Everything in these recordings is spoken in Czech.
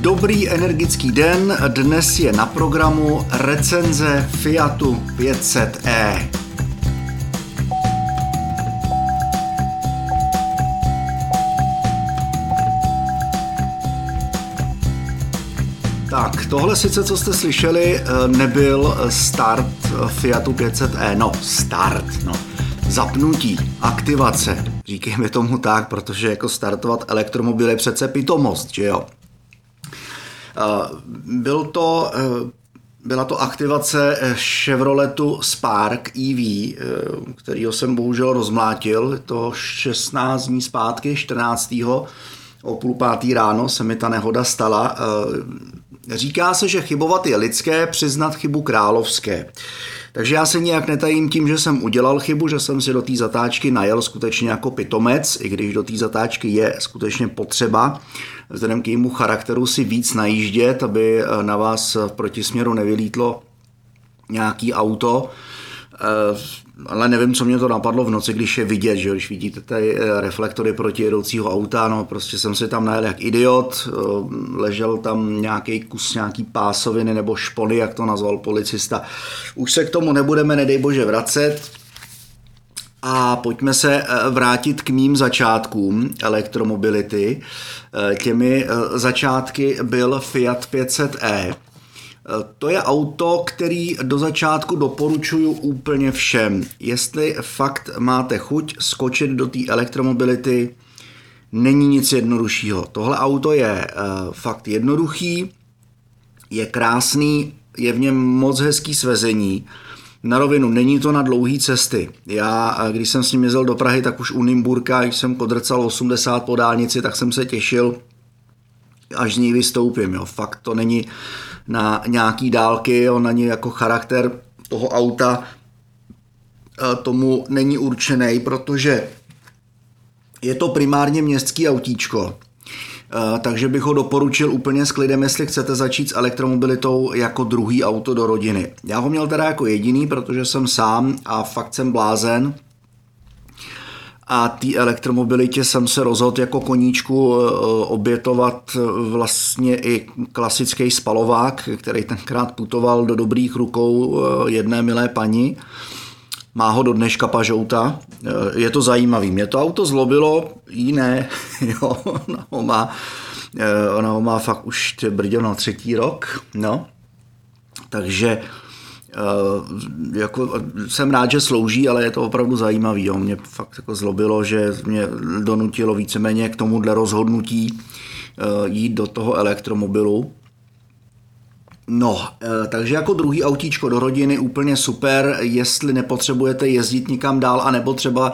Dobrý energický den, dnes je na programu recenze Fiatu 500e. Tak, tohle sice, co jste slyšeli, nebyl start Fiatu 500e, no start, no zapnutí, aktivace, říkejme tomu tak, protože jako startovat elektromobil je přece pitomost, že jo. Byl to, eh, byla to aktivace Chevroletu Spark EV, eh, kterýho jsem bohužel rozmlátil, to 16 dní zpátky, 14. o půl pátý ráno se mi ta nehoda stala. Eh, říká se, že chybovat je lidské, přiznat chybu královské. Takže já se nějak netajím tím, že jsem udělal chybu, že jsem si do té zatáčky najel skutečně jako pitomec, i když do té zatáčky je skutečně potřeba vzhledem k jejímu charakteru si víc najíždět, aby na vás v protisměru nevylítlo nějaký auto. Eh, ale nevím, co mě to napadlo v noci, když je vidět, že když vidíte ty eh, reflektory proti jedoucího auta, no prostě jsem si tam najel jak idiot, eh, ležel tam nějaký kus nějaký pásoviny nebo špony, jak to nazval policista. Už se k tomu nebudeme, nedej bože, vracet, a pojďme se vrátit k mým začátkům elektromobility. Těmi začátky byl Fiat 500e, to je auto, který do začátku doporučuju úplně všem. Jestli fakt máte chuť skočit do té elektromobility, není nic jednoduššího. Tohle auto je uh, fakt jednoduchý, je krásný, je v něm moc hezký svezení. Na rovinu, není to na dlouhé cesty. Já, eh, když jsem s ním jezdil do Prahy, tak už u Nymburka, když jsem podrcal 80 po dálnici, tak jsem se těšil, až z ní vystoupím. Jo. Fakt to není na nějaký dálky, on ani jako charakter toho auta e, tomu není určený, protože je to primárně městský autíčko, e, takže bych ho doporučil úplně s klidem, jestli chcete začít s elektromobilitou jako druhý auto do rodiny. Já ho měl teda jako jediný, protože jsem sám a fakt jsem blázen, a té elektromobilitě jsem se rozhodl jako koníčku eh, obětovat vlastně i klasický spalovák, který tenkrát putoval do dobrých rukou eh, jedné milé paní. Má ho do dneška pažouta. Eh, je to zajímavý. Mě to auto zlobilo, jiné. jo, ona ho má, ona ho má fakt už brděl na třetí rok. No. Takže jako, jsem rád, že slouží, ale je to opravdu zajímavý. Jo. Mě fakt jako zlobilo, že mě donutilo víceméně k tomuhle rozhodnutí uh, jít do toho elektromobilu. No, uh, takže jako druhý autíčko do rodiny úplně super, jestli nepotřebujete jezdit nikam dál a nebo třeba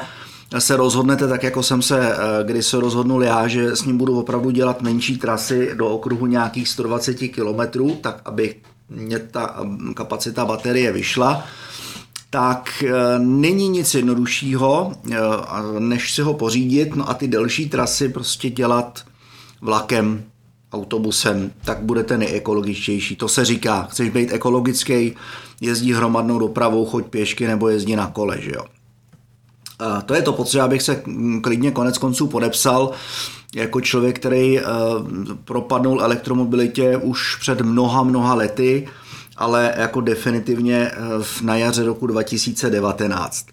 se rozhodnete tak, jako jsem se, kdy se rozhodnul já, že s ním budu opravdu dělat menší trasy do okruhu nějakých 120 km, tak aby mě ta kapacita baterie vyšla, tak e, není nic jednoduššího, e, než si ho pořídit, no a ty delší trasy prostě dělat vlakem, autobusem, tak budete nejekologičtější. To se říká, chceš být ekologický, jezdí hromadnou dopravou, choď pěšky nebo jezdí na kole, že jo. To je to, potřeba abych se klidně konec konců podepsal jako člověk, který uh, propadnul elektromobilitě už před mnoha, mnoha lety, ale jako definitivně uh, na jaře roku 2019.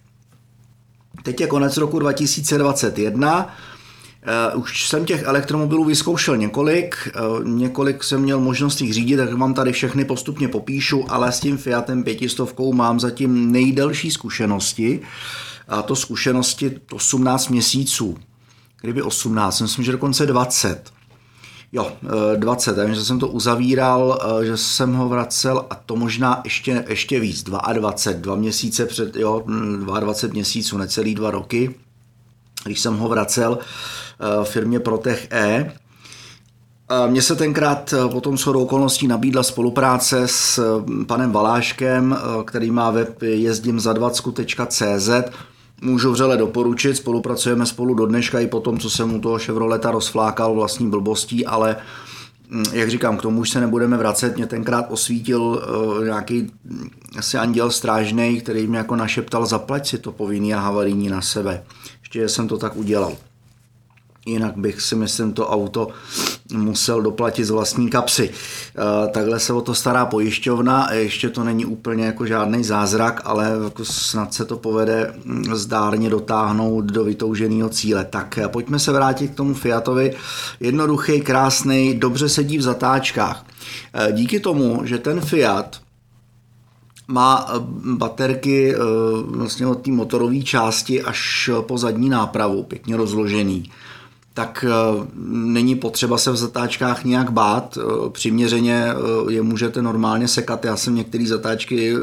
Teď je konec roku 2021, Uh, už jsem těch elektromobilů vyzkoušel několik, uh, několik jsem měl možnost jich řídit, tak vám tady všechny postupně popíšu, ale s tím Fiatem 500 mám zatím nejdelší zkušenosti, a to zkušenosti 18 měsíců kdyby 18, myslím, že dokonce 20. Jo, 20, eh, takže jsem to uzavíral, eh, že jsem ho vracel a to možná ještě, ještě víc, 22, dva měsíce před, jo, 22 hm, měsíců, necelý dva roky, když jsem ho vracel eh, firmě Protech E. Mně se tenkrát potom shodou okolností nabídla spolupráce s panem Valáškem, který má web jezdím za 20.cz, můžu vřele doporučit, spolupracujeme spolu do dneška i po tom, co jsem u toho Chevroleta rozflákal vlastní blbostí, ale mm, jak říkám, k tomu už se nebudeme vracet. Mě tenkrát osvítil uh, nějaký mm, asi anděl strážný, který mě jako našeptal zaplať si to povinný a havarijní na sebe. Ještě jsem to tak udělal. Jinak bych si myslím to auto musel doplatit z vlastní kapsy. Eh, takhle se o to stará pojišťovna, ještě to není úplně jako žádný zázrak, ale jako snad se to povede hm, zdárně dotáhnout do vytouženého cíle. Tak eh, pojďme se vrátit k tomu Fiatovi. Jednoduchý, krásný, dobře sedí v zatáčkách. Díky tomu, že ten Fiat má baterky vlastně od té motorové části až po zadní nápravu, pěkně rozložený tak eh, není potřeba se v zatáčkách nějak bát. Eh, přiměřeně eh, je můžete normálně sekat. Já jsem některé zatáčky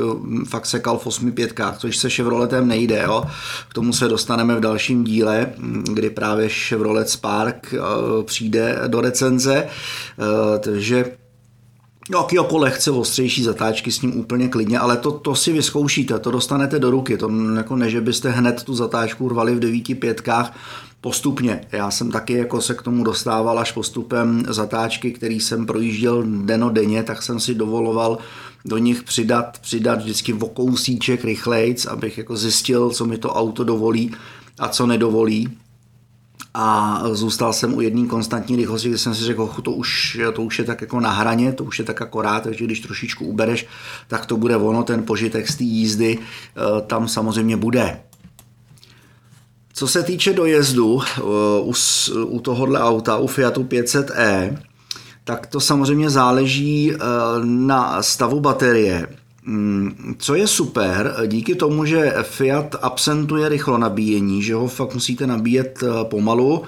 fakt sekal v 8 pětkách, což se Chevroletem nejde. Jo. K tomu se dostaneme v dalším díle, hm, kdy právě Chevrolet Spark přijde do recenze. Takže jako lehce ostřejší zatáčky s ním úplně klidně, ale to, to si vyzkoušíte, to dostanete do ruky. To jako ne, že byste hned tu zatáčku rvali v devíti pětkách, postupně. Já jsem taky jako se k tomu dostával až postupem zatáčky, který jsem projížděl denně, tak jsem si dovoloval do nich přidat, přidat vždycky o kousíček rychlejc, abych jako zjistil, co mi to auto dovolí a co nedovolí. A zůstal jsem u jedné konstantní rychlosti, kde jsem si řekl, to už, to už je tak jako na hraně, to už je tak akorát, takže když trošičku ubereš, tak to bude ono, ten požitek z té jízdy eh, tam samozřejmě bude. Co se týče dojezdu uh, u, u tohohle auta, u Fiatu 500e, tak to samozřejmě záleží uh, na stavu baterie. Mm, co je super, díky tomu, že Fiat absentuje rychlo nabíjení, že ho fakt musíte nabíjet uh, pomalu,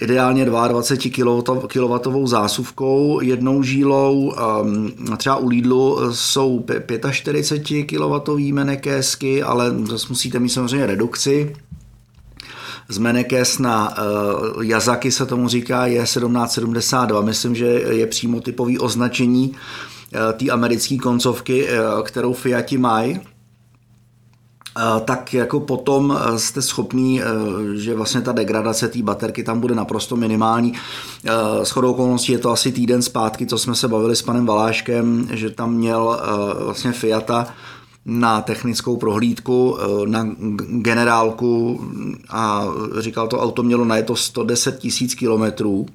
ideálně 22 kW zásuvkou, jednou žílou, um, třeba u Lidlu jsou 45 kW menekésky, ale zase musíte mít samozřejmě redukci, z Menekes na uh, Yazaki se tomu říká, je 1772. Myslím, že je přímo typový označení uh, té americké koncovky, uh, kterou Fiati mají tak jako potom jste schopný, že vlastně ta degradace té baterky tam bude naprosto minimální. S chodou okolností je to asi týden zpátky, co jsme se bavili s panem Valáškem, že tam měl vlastně Fiata na technickou prohlídku, eh, na generálku a říkal, to auto mělo na je to 110 tisíc kilometrů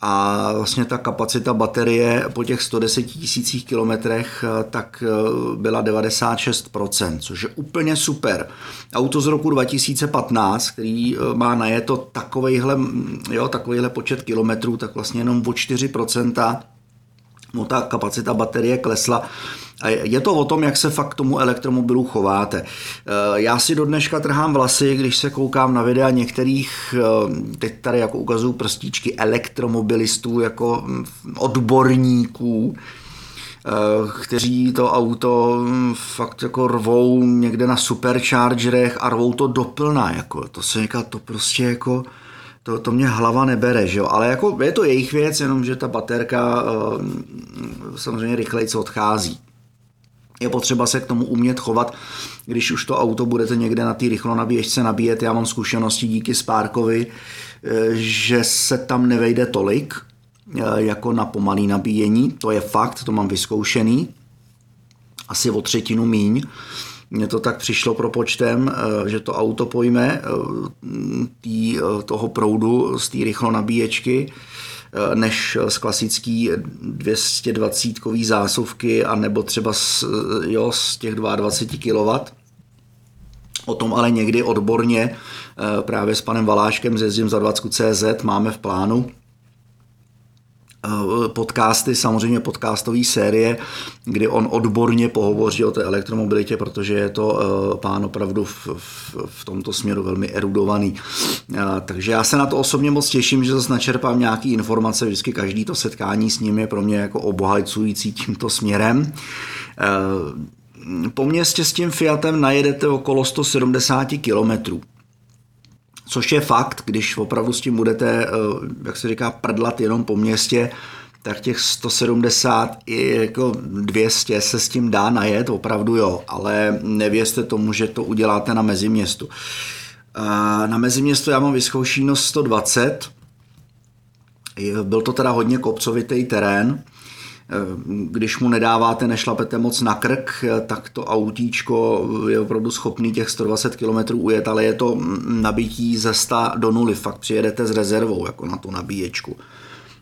a vlastně ta kapacita baterie po těch 110 tisících kilometrech eh, tak eh, byla 96%, což je úplně super. Auto z roku 2015, který má na je to takovejhle, jo, takovejhle počet kilometrů, tak vlastně jenom o 4% mu ta kapacita baterie klesla a je to o tom, jak se fakt tomu elektromobilu chováte. E, já si do dneška trhám vlasy, když se koukám na videa některých, e, teď tady jako ukazují prstíčky elektromobilistů, jako odborníků, e, kteří to auto fakt jako rvou někde na superchargerech a rvou to doplna, jako to se říká, to prostě jako to, to mě hlava nebere, že jo? ale jako je to jejich věc, jenomže ta baterka samozřejmě rychleji odchází je potřeba se k tomu umět chovat, když už to auto budete někde na té rychlonabíječce nabíjet. Já mám zkušenosti díky Sparkovi, eh, že se tam nevejde tolik eh, jako na pomalý nabíjení. To je fakt, to mám vyzkoušený. Asi o třetinu míň. Mně to tak přišlo propočtem, eh, že to auto pojme tý, toho proudu z té rychlonabíječky Eh, než z klasický 220 kový zásuvky a nebo třeba z, eh, jo, z těch 22 kW. O tom ale někdy odborně eh, právě s panem Valáškem z Jezdím za 20 CZ máme v plánu Eh, podcasty, samozřejmě podcastové série, kdy on odborně pohovoří o té elektromobilitě, protože je to eh, pán opravdu v, v, v tomto směru velmi erudovaný. Eh, takže já se na to osobně moc těším, že zase načerpám nějaké informace, vždycky každý to setkání s ním je pro mě jako obohacující tímto směrem. Po městě s tím Fiatem najedete okolo 170 kilometrů. Což je fakt, když opravdu s tím budete, eh, jak se říká, prdlat jenom po městě, tak těch 170 i jako 200 se s tím dá najet, opravdu jo, ale nevěřte tomu, že to uděláte na meziměstu. Na meziměstu já mám vyzkoušeno 120, byl to teda hodně kopcovitý terén, když mu nedáváte, nešlapete moc na krk, tak to autíčko je opravdu schopný těch 120 km ujet, ale je to nabití ze 100 do nuly, fakt přijedete s rezervou jako na tu nabíječku.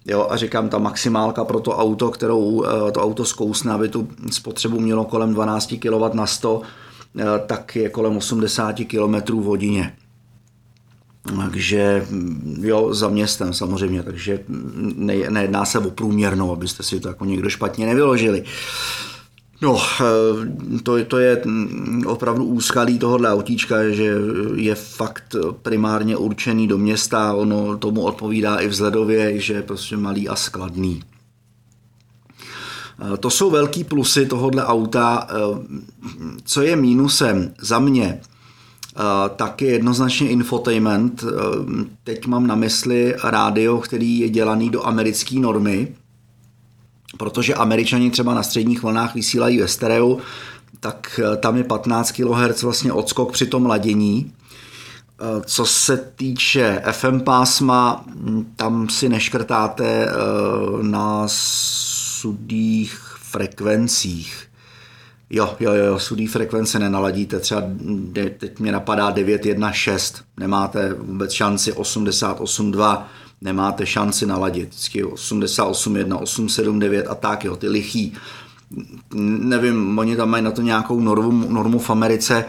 Jo, a říkám, ta maximálka pro to auto, kterou to auto zkousne, aby tu spotřebu mělo kolem 12 kW na 100, tak je kolem 80 km v hodině. Takže jo, za městem samozřejmě, takže ne, nejedná se o průměrnou, abyste si to jako někdo špatně nevyložili. No, to, to je opravdu úskalí tohohle autíčka, že je fakt primárně určený do města, ono tomu odpovídá i vzhledově, že je prostě malý a skladný. To jsou velký plusy tohohle auta. Co je mínusem za mě, tak je jednoznačně infotainment. Teď mám na mysli rádio, který je dělaný do americké normy, protože američani třeba na středních vlnách vysílají ve stereo, tak tam je 15 kHz vlastně odskok při tom ladění. Co se týče FM pásma, tam si neškrtáte na sudých frekvencích. Jo, jo, jo, sudý frekvence nenaladíte, třeba teď mě napadá 916, nemáte vůbec šanci 88.2, nemáte šanci naladit, vždycky 88.1, 879 a tak, jo, ty lichý. Nevím, oni tam mají na to nějakou normu, normu v Americe,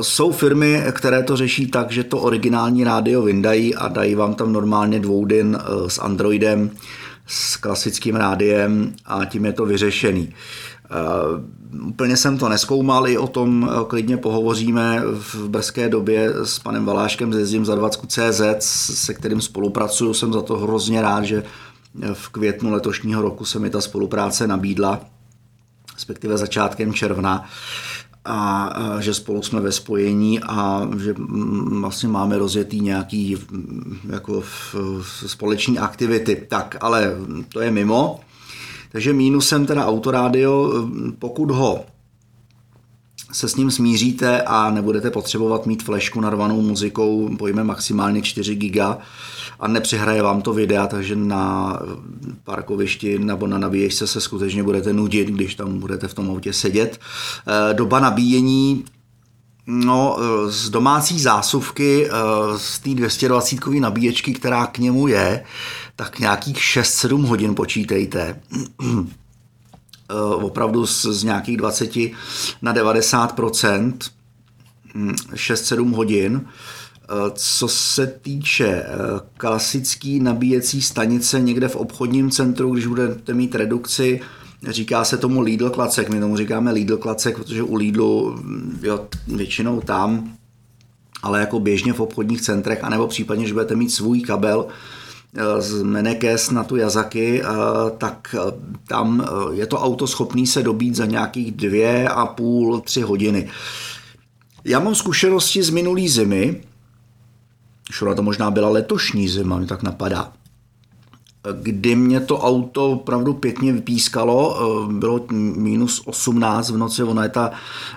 jsou firmy, které to řeší tak, že to originální rádio vyndají a dají vám tam normálně dvoudin eh, s Androidem, s klasickým rádiem a tím je to vyřešený. Uh, úplně jsem to neskoumal, i o tom uh, klidně pohovoříme v brzké době s panem Valáškem ze Zim za 20CZ, se kterým spolupracuju. Jsem za to hrozně rád, že v květnu letošního roku se mi ta spolupráce nabídla, respektive začátkem června a, že spolu jsme ve spojení a že vlastně máme rozjetý nějaký jako v, v společný aktivity. Tak, ale to je mimo. Takže mínusem teda autorádio, pokud ho se s ním smíříte a nebudete potřebovat mít flešku narvanou muzikou pojme maximálně 4 giga a nepřihraje vám to videa, takže na parkovišti nebo na nabíječce se skutečně budete nudit, když tam budete v tom autě sedět. Eh, doba nabíjení No, eh, z domácí zásuvky, eh, z té 220 nabíječky, která k němu je, tak nějakých 6-7 hodin počítejte. Opravdu z, z nějakých 20 na 90% 6-7 hodin. Co se týče eh, klasické nabíjecí stanice někde v obchodním centru, když budete mít redukci, říká se tomu Lidl klacek, my tomu říkáme Lidl klacek, protože u Lidlu mm, jo, většinou tam, ale jako běžně v obchodních centrech, anebo případně, že budete mít svůj kabel, eh, z Menekes na tu Yazaki, eh, tak tam je to auto schopný se dobít za nějakých dvě a půl, tři hodiny. Já mám zkušenosti z minulý zimy, Škoda to možná byla letošní zima, mi tak napadá kdy mě to auto opravdu pěkně vypískalo, eh, bylo minus 18 v noci, ona je, ta,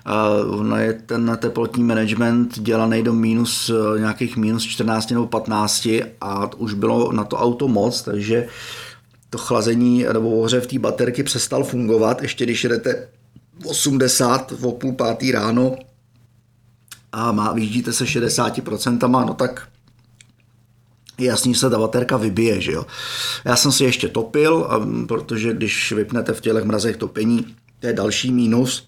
eh, ona je ten teplotní management dělaný do minus eh, nějakých minus 14 nebo 15 a už bylo na to auto moc, takže to chlazení nebo ohře v té baterky přestal fungovat, ještě když jdete 80 v půl pátý ráno a má, vyjíždíte se 60%, no tak je jasný, že se ta baterka vybije, že jo. Já jsem si ještě topil, protože když vypnete v tělech mrazech topení, to je další mínus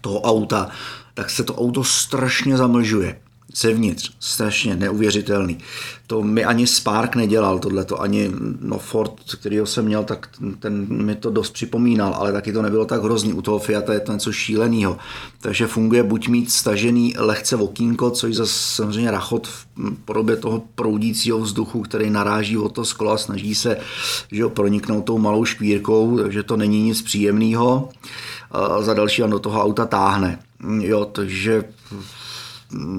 toho auta, tak se to auto strašně zamlžuje zevnitř, strašně neuvěřitelný. To mi ani Spark nedělal, tohleto, ani no Ford, kterýho jsem měl, tak ten mi to dost připomínal, ale taky to nebylo tak hrozný. U toho Fiata je to něco šíleného. Takže funguje buď mít stažený lehce okýnko, což zase samozřejmě rachot v podobě toho proudícího vzduchu, který naráží o to sklo a snaží se že ho, proniknout tou malou škvírkou, takže to není nic příjemného. Za další on do toho auta táhne. Jo, takže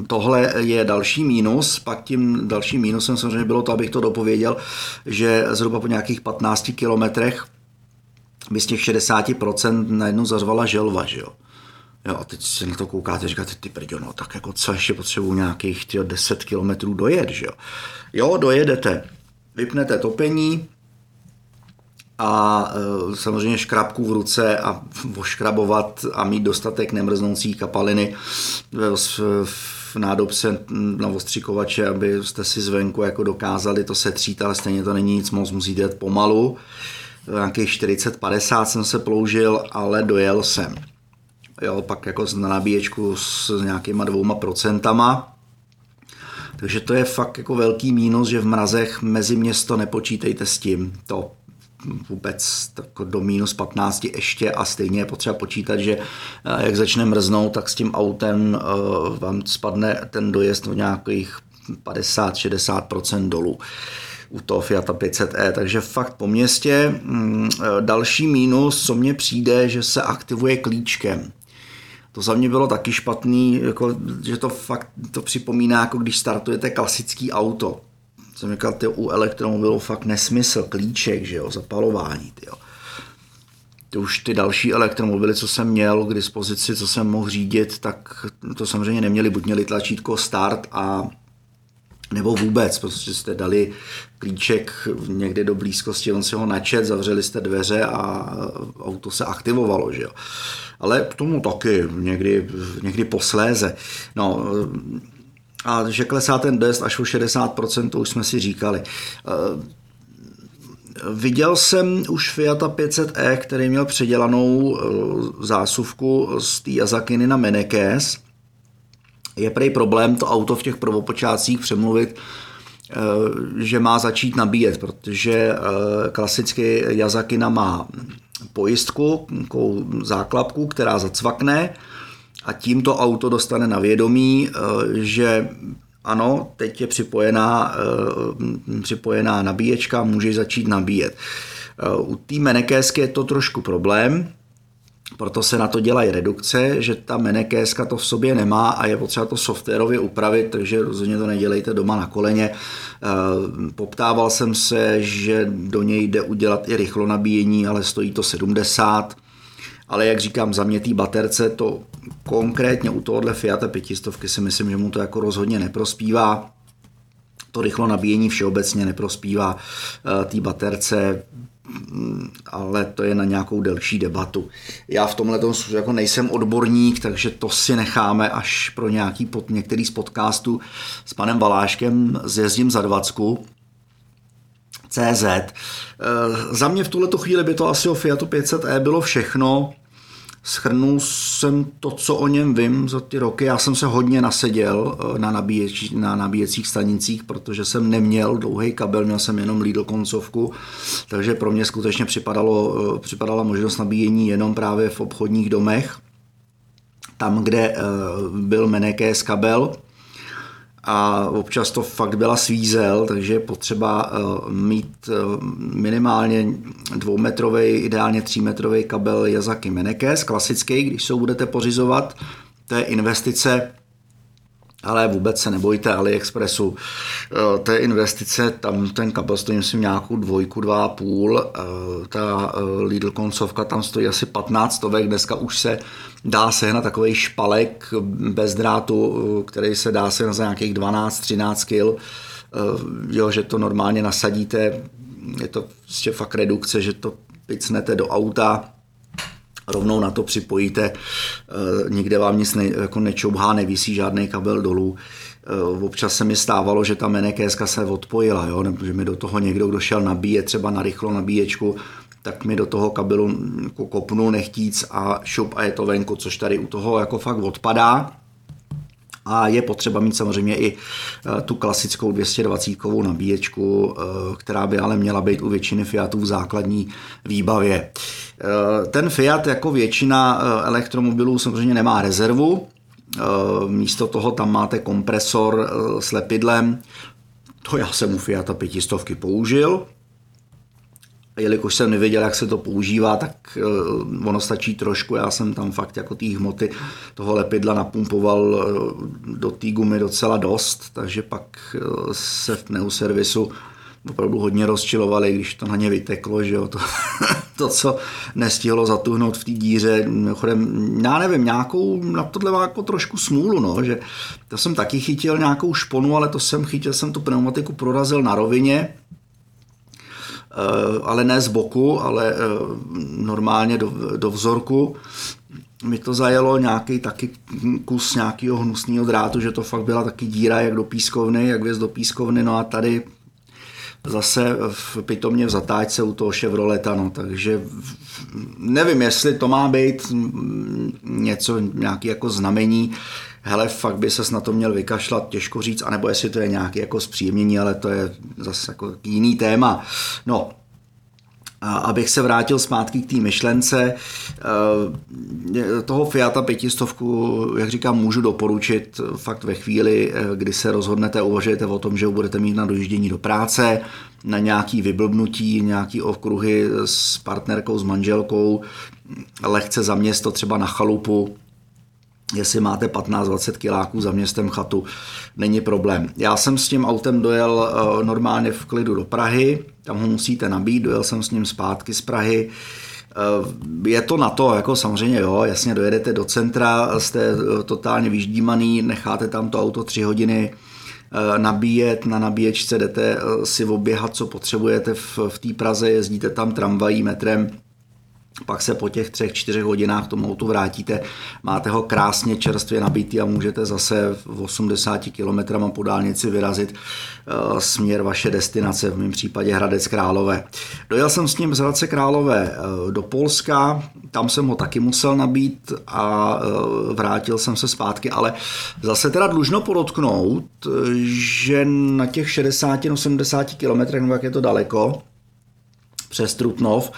tohle je další mínus, pak tím dalším mínusem samozřejmě bylo to, abych to dopověděl, že zhruba po nějakých 15 kilometrech by z těch 60% najednou zařvala želva, že jo. Jo, a teď se na to koukáte a říkáte, ty prďo, no, tak jako co ještě potřebuji nějakých tyjo, 10 kilometrů dojet, že jo. Jo, dojedete, vypnete topení, a e, samozřejmě škrabku v ruce a oškrabovat a mít dostatek nemrznoucí kapaliny v, v nádobce na ostřikovače, abyste si zvenku jako dokázali to setřít, ale stejně to není nic moc, musíte jít pomalu. Nějakých 40-50 jsem se ploužil, ale dojel jsem. Jo, pak jako na nabíječku s nějakýma dvouma procentama, takže to je fakt jako velký mínus, že v mrazech mezi město nepočítejte s tím. To vůbec jako do minus 15 ještě a stejně je potřeba počítat, že eh, jak začne mrznout, tak s tím autem eh, vám spadne ten dojezd o nějakých 50-60% dolů u toho Fiata 500e, takže fakt po městě. Mm, eh, další mínus, co mně přijde, že se aktivuje klíčkem. To za mě bylo taky špatný, jako, že to fakt to připomíná, jako když startujete klasický auto jsem říkal, ty u elektromobilu fakt nesmysl, klíček, že jo, zapalování, ty jo. Ty už ty další elektromobily, co jsem měl k dispozici, co jsem mohl řídit, tak to samozřejmě neměli, buď měli tlačítko start a nebo vůbec, prostě jste dali klíček někde do blízkosti, on si ho načet, zavřeli jste dveře a auto se aktivovalo, že jo. Ale k tomu taky někdy, někdy posléze. No, a že klesá ten dest až o 60%, to už jsme si říkali. Eh, viděl jsem už Fiata 500e, který měl předělanou eh, zásuvku z té Azakiny na Menekes. Je prej problém to auto v těch prvopočátcích přemluvit, eh, že má začít nabíjet, protože klasicky Yazakina má pojistku, záklapku, která zacvakne, a tím to auto dostane na vědomí, eh, že ano, teď je připojená, eh, připojená nabíječka, můžeš začít nabíjet. Eh, u té menekésky je to trošku problém, proto se na to dělají redukce, že ta menekéska to v sobě nemá a je potřeba to softwarově upravit, takže rozhodně to nedělejte doma na koleně. Poptával jsem se, že do něj jde udělat i rychlo nabíjení, ale stojí to 70 ale jak říkám, za mě baterce to konkrétně u tohohle Fiat 500 si myslím, že mu to jako rozhodně neprospívá. To rychlo nabíjení všeobecně neprospívá eh, té baterce, mm, ale to je na nějakou delší debatu. Já v tomhle jako nejsem odborník, takže to si necháme až pro nějaký pod, některý z podcastů s panem Valáškem zjezdím za dvacku. CZ. E, za mě v tuhle chvíli by to asi o Fiatu 500e bylo všechno. Schrnul jsem to, co o něm vím za ty roky. Já jsem se hodně naseděl eh, na, nabíječ, na nabíjecích stanicích, protože jsem neměl dlouhý kabel, měl jsem jenom Lidl koncovku, takže pro mě skutečně připadalo, eh, připadala možnost nabíjení jenom právě v obchodních domech, tam, kde eh, byl Menekes kabel, a občas to fakt byla svízel, takže je potřeba eh, mít eh, minimálně dvoumetrový, ideálně třímetrový kabel Yazaki Menekes, klasický, když se budete pořizovat. To je investice ale vůbec se nebojte AliExpressu. Eh, té investice, tam ten kabel stojí myslím nějakou dvojku, dva a půl. Eh, ta eh, Lidl koncovka tam stojí asi 15 stovek. Dneska už se dá sehnat takový špalek bez drátu, který se dá sehnat za nějakých 12-13 kg. Jo, že to normálně nasadíte, je to prostě fakt redukce, že to picnete do auta, rovnou na to připojíte, eh, nikde vám nic ne, jako nečoubhá, nevisí žádný kabel dolů. Eh, občas se mi stávalo, že ta menekéska se odpojila, jo? nebo že mi do toho někdo, kdo šel nabíjet třeba na rychlo nabíječku, tak mi do toho kabelu jako kopnul nechtíc a šup a je to venku, což tady u toho jako fakt odpadá. A je potřeba mít samozřejmě i eh, tu klasickou 220 nabíječku, která by ale měla být u většiny Fiatů v základní výbavě. Eh, ten Fiat jako většina eh, elektromobilů samozřejmě nemá rezervu, eh, místo toho tam máte kompresor s lepidlem, to já jsem u Fiata 500 použil, jelikož jsem nevěděl, jak se to používá, tak ono stačí trošku. Já jsem tam fakt jako té hmoty toho lepidla napumpoval do té gumy docela dost, takže pak se v pneuservisu opravdu hodně rozčilovali, když to na ně vyteklo, že jo, to, to co nestihlo zatuhnout v té díře, mimochodem, já nevím, nějakou, na tohle má jako trošku smůlu, no, že to jsem taky chytil nějakou šponu, ale to jsem chytil, jsem tu pneumatiku prorazil na rovině, ale ne z boku, ale normálně do, do vzorku. Mi to zajelo nějaký taky kus nějakého hnusného drátu, že to fakt byla taky díra jak do pískovny, jak věc do pískovny, no a tady zase v pitomně v zatáčce u toho Chevroleta, no, takže nevím, jestli to má být něco, nějaký jako znamení, hele, fakt by ses na to měl vykašlat, těžko říct, anebo jestli to je nějaký jako zpříjemnění, ale to je zase jako jiný téma. No, a abych se vrátil zpátky k té myšlence, eh, toho Fiata pětistovku, jak říkám, můžu doporučit fakt ve chvíli, eh, kdy se rozhodnete, uvažujete o tom, že budete mít na dojíždění do práce, na nějaký vyblbnutí, nějaký okruhy s partnerkou, s manželkou, lehce za město, třeba na chalupu, jestli máte 15-20 kiláků za městem chatu, není problém. Já jsem s tím autem dojel eh, normálně v klidu do Prahy, tam ho musíte nabít, dojel jsem s ním zpátky z Prahy, eh, je to na to, jako samozřejmě jo, jasně dojedete do centra, jste eh, totálně vyždímaný, necháte tam to auto tři hodiny nabíjet, na nabíječce jdete si oběhat, co potřebujete v, v té Praze, jezdíte tam tramvají, metrem, pak se po těch třech, čtyřech hodinách tomu autu vrátíte, máte ho krásně čerstvě nabitý a můžete zase v 80 km po dálnici vyrazit uh, směr vaše destinace, v mém případě Hradec Králové. Dojel jsem s ním z Hradce Králové uh, do Polska, tam jsem ho taky musel nabít a uh, vrátil jsem se zpátky, ale zase teda dlužno podotknout, že na těch 60-80 km, nebo jak je to daleko, přes Trutnov,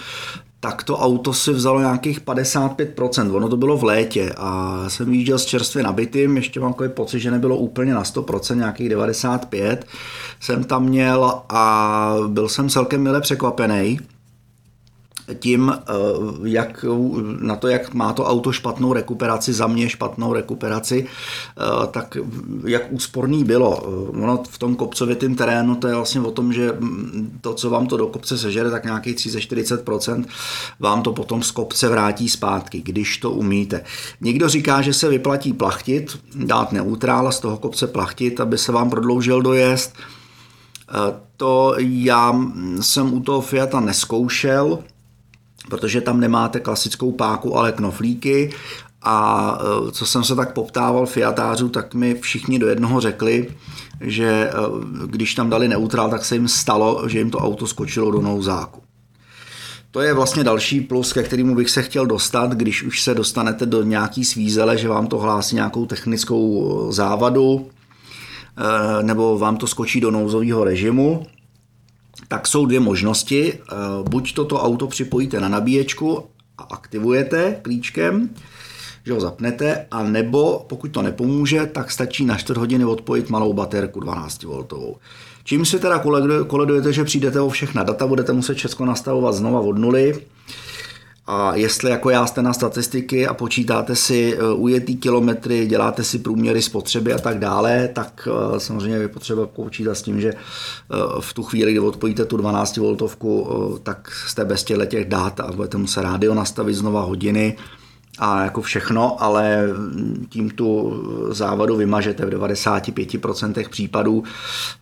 tak to auto si vzalo nějakých 55%. Ono to bylo v létě a jsem jížděl s čerstvě nabitým, ještě mám takový pocit, že nebylo úplně na 100%, nějakých 95% jsem tam měl a byl jsem celkem mile překvapený tím, eh, jak na to, jak má to auto špatnou rekuperaci, za mě špatnou rekuperaci, eh, tak jak úsporný bylo. Eh, ono v tom kopcovitém terénu to je vlastně o tom, že to, co vám to do kopce sežere, tak nějakých 30-40% vám to potom z kopce vrátí zpátky, když to umíte. Někdo říká, že se vyplatí plachtit, dát neutrála z toho kopce plachtit, aby se vám prodloužil dojezd. To já jsem u toho Fiata neskoušel, protože tam nemáte klasickou páku, ale knoflíky a e, co jsem se tak poptával Fiatářů, tak mi všichni do jednoho řekli, že e, když tam dali neutrál, tak se jim stalo, že jim to auto skočilo do nouzáku. To je vlastně další plus, ke kterému bych se chtěl dostat, když už se dostanete do nějaký svízele, že vám to hlásí nějakou technickou závadu, e, nebo vám to skočí do nouzového režimu, tak jsou dvě možnosti. Eh, buď toto auto připojíte na nabíječku a aktivujete klíčkem, že ho zapnete, a nebo pokud to nepomůže, tak stačí na 4 hodiny odpojit malou baterku 12V. Čím si teda koledujete, že přijdete o všechna data, budete muset všechno nastavovat znova od nuly, a jestli jako já jste na statistiky a počítáte si eh, ujetý kilometry, děláte si průměry spotřeby a tak dále, tak eh, samozřejmě je potřeba počítat s tím, že eh, v tu chvíli, kdy odpojíte tu 12 voltovku, tak jste bez těch dat a budete muset rádio nastavit znova hodiny a jako všechno, ale tím tu závadu vymažete v 95% případů.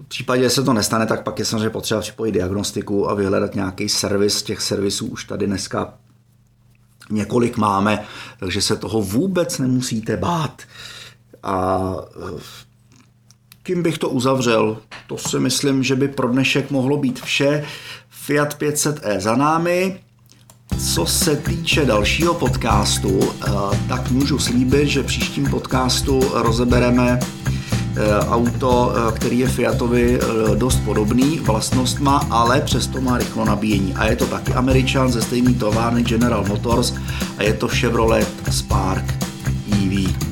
V případě, že se to nestane, tak pak je samozřejmě potřeba připojit diagnostiku a vyhledat nějaký servis. Těch servisů už tady dneska několik máme, takže se toho vůbec nemusíte bát. A eh, tím bych to uzavřel. To si myslím, že by pro dnešek mohlo být vše. Fiat 500e za námi. Co se týče dalšího podcastu, eh, tak můžu slíbit, že příštím podcastu rozebereme Eh, auto, eh, který je Fiatovi eh, dost podobný vlastnostma, ale přesto má rychlo nabíjení. A je to taky Američan ze stejné továrny General Motors a je to Chevrolet Spark EV.